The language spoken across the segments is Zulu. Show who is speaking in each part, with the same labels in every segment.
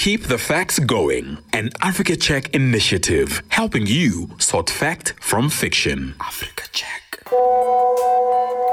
Speaker 1: Keep the Facts Going, an Africa Check initiative helping you sort fact from fiction. Africa Check.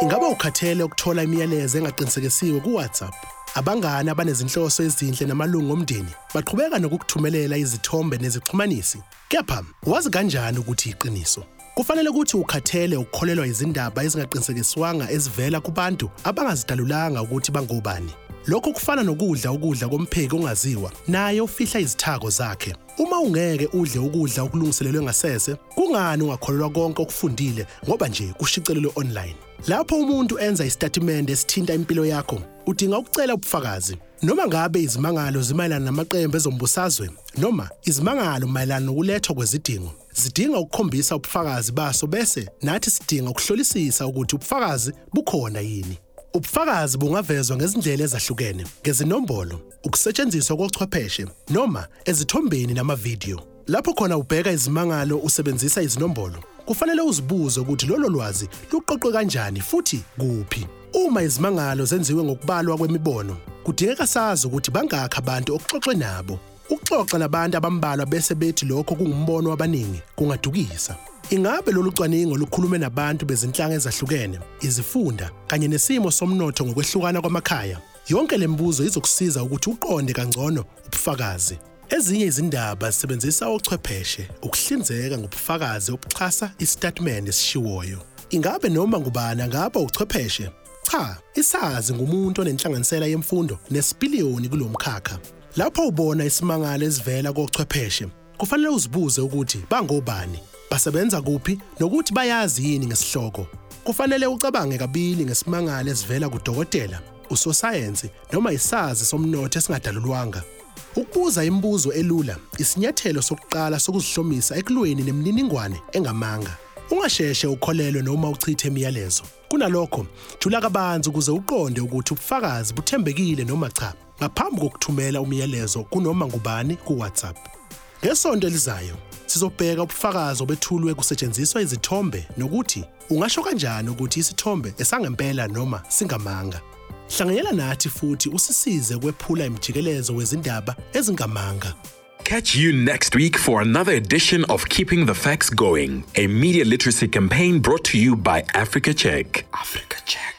Speaker 2: Ingaba ukhathele ukuthola imiyalezo engaqinisekisiwe ku-WhatsApp? Abangani abanezinhloso ezinhle namalungu omndeni baqhubeka nokukuthumelela izithombe nezixhumanisi. Kepha wazi kanjani ukuthi iqiniso? Kufanele ukuthi ukhathele ukukholelwa izindaba ezingaqinisekiswanga ezivela kubantu abangazidalulanga ukuthi bangobani. Lokho kufana nokudla ukudla kompheki ongaziwa naye ufihla izithako zakhe. Uma ungeke udle ukudla okulungiselelwe ngasese, kungani ungakholelwa konke okufundile ngoba nje kushicilelwe online? Lapho umuntu enza isitatimende esithinta impilo yakho, udinga ukucela ubufakazi. Noma ngabe izimangalo zimayelana namaqembu ezombusazwe noma izimangalo mayelana nokulethwa kwezidingo, zidinga ukukhombisa ubufakazi baso bese nathi sidinga ukuhlolisisa ukuthi ubufakazi bukhona yini. Ubufakazi bungavezwa ngezindlela ezahlukene, ngezinombolo, ukusetshenziswa kochwepheshe noma ezithombeni namavidiyo. Lapho khona ubheka izimangalo usebenzisa izinombolo, kufanele uzibuze ukuthi lolo lwazi luqoqwe kanjani futhi kuphi. Uma izimangalo zenziwe ngokubalwa kwemibono, kudingeka sazi ukuthi bangakhi abantu okuxoxwe nabo. Ukuxoxa nabantu abambalwa bese bethi lokho kungumbono wabaningi kungadukisa. Ingabe lolu cwaningo lukhulume nabantu bezinhlanga ezahlukene, izifunda kanye nesimo somnotho ngokwehlukana kwamakhaya? Yonke le mibuzo izokusiza ukuthi uqonde kangcono ubufakazi. Ezinye izindaba zisebenzisa ochwepheshe ukuhlinzeka ngobufakazi obuxhasa isitatimende esishiwoyo. Ingabe noma ngubani angaba uchwepheshe? Cha, isazi ngumuntu onenhlanganisela yemfundo nesipiliyoni kulomkhakha. Lapho ubona isimangalo esivela kochwepheshe, kufanele uzibuze ukuthi bangobani, basebenza kuphi nokuthi bayazi yini ngesihloko. Kufanele ucabange kabili ngesimangalo esivela kudokotela, usosayensi noma isazi somnotho esingadalulwanga. Ukubuza imibuzo elula isinyathelo sokuqala sokuzihlomisa ekulweni nemininingwane engamanga. Ungasheshe ukholelwe noma uchithe imiyalezo. Kunalokho, jula kabanzi ukuze uqonde ukuthi ubufakazi buthembekile noma cha ngaphambi kokuthumela umyalezo kunoma ngubani ku-WhatsApp. Ngesonto elizayo, sizobheka ubufakazi obethulwe kusetshenziswa izithombe nokuthi ungasho kanjani ukuthi isithombe esangempela noma singamanga. Hlanganyela nathi futhi usisize kwephula imijikelezo wezindaba ezingamanga.
Speaker 1: Catch you next week for another edition of Keeping the Facts Going, a media literacy campaign brought to you by Africa Check. Africa Check.